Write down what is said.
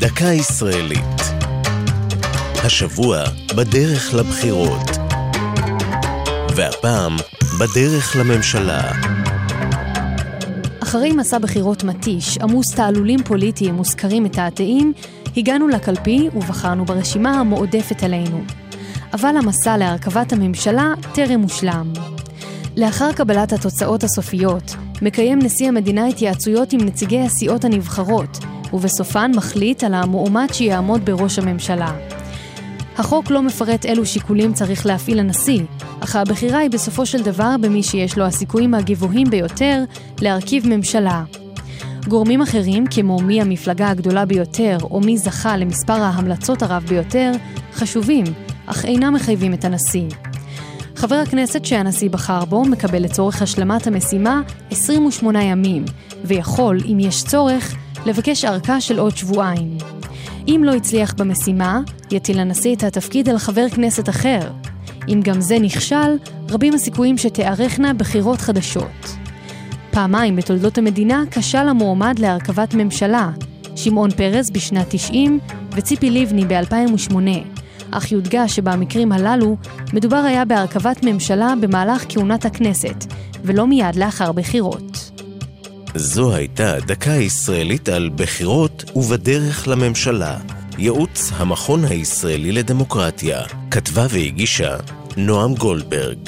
דקה ישראלית. השבוע בדרך לבחירות. והפעם בדרך לממשלה. אחרי מסע בחירות מתיש, עמוס תעלולים פוליטיים מוזכרים מתעתעים, הגענו לקלפי ובחרנו ברשימה המועדפת עלינו. אבל המסע להרכבת הממשלה טרם הושלם. לאחר קבלת התוצאות הסופיות, מקיים נשיא המדינה התייעצויות עם נציגי הסיעות הנבחרות, ובסופן מחליט על המועמד שיעמוד בראש הממשלה. החוק לא מפרט אילו שיקולים צריך להפעיל הנשיא, אך הבחירה היא בסופו של דבר במי שיש לו הסיכויים הגבוהים ביותר להרכיב ממשלה. גורמים אחרים, כמו מי המפלגה הגדולה ביותר או מי זכה למספר ההמלצות הרב ביותר, חשובים, אך אינם מחייבים את הנשיא. חבר הכנסת שהנשיא בחר בו מקבל לצורך השלמת המשימה 28 ימים, ויכול, אם יש צורך, לבקש ארכה של עוד שבועיים. אם לא הצליח במשימה, יטיל הנשיא את התפקיד על חבר כנסת אחר. אם גם זה נכשל, רבים הסיכויים שתיארכנה בחירות חדשות. פעמיים בתולדות המדינה כשל המועמד להרכבת ממשלה, שמעון פרס בשנת 90 וציפי לבני ב-2008, אך יודגש שבמקרים הללו מדובר היה בהרכבת ממשלה במהלך כהונת הכנסת, ולא מיד לאחר בחירות. זו הייתה דקה ישראלית על בחירות ובדרך לממשלה. ייעוץ המכון הישראלי לדמוקרטיה. כתבה והגישה נועם גולדברג.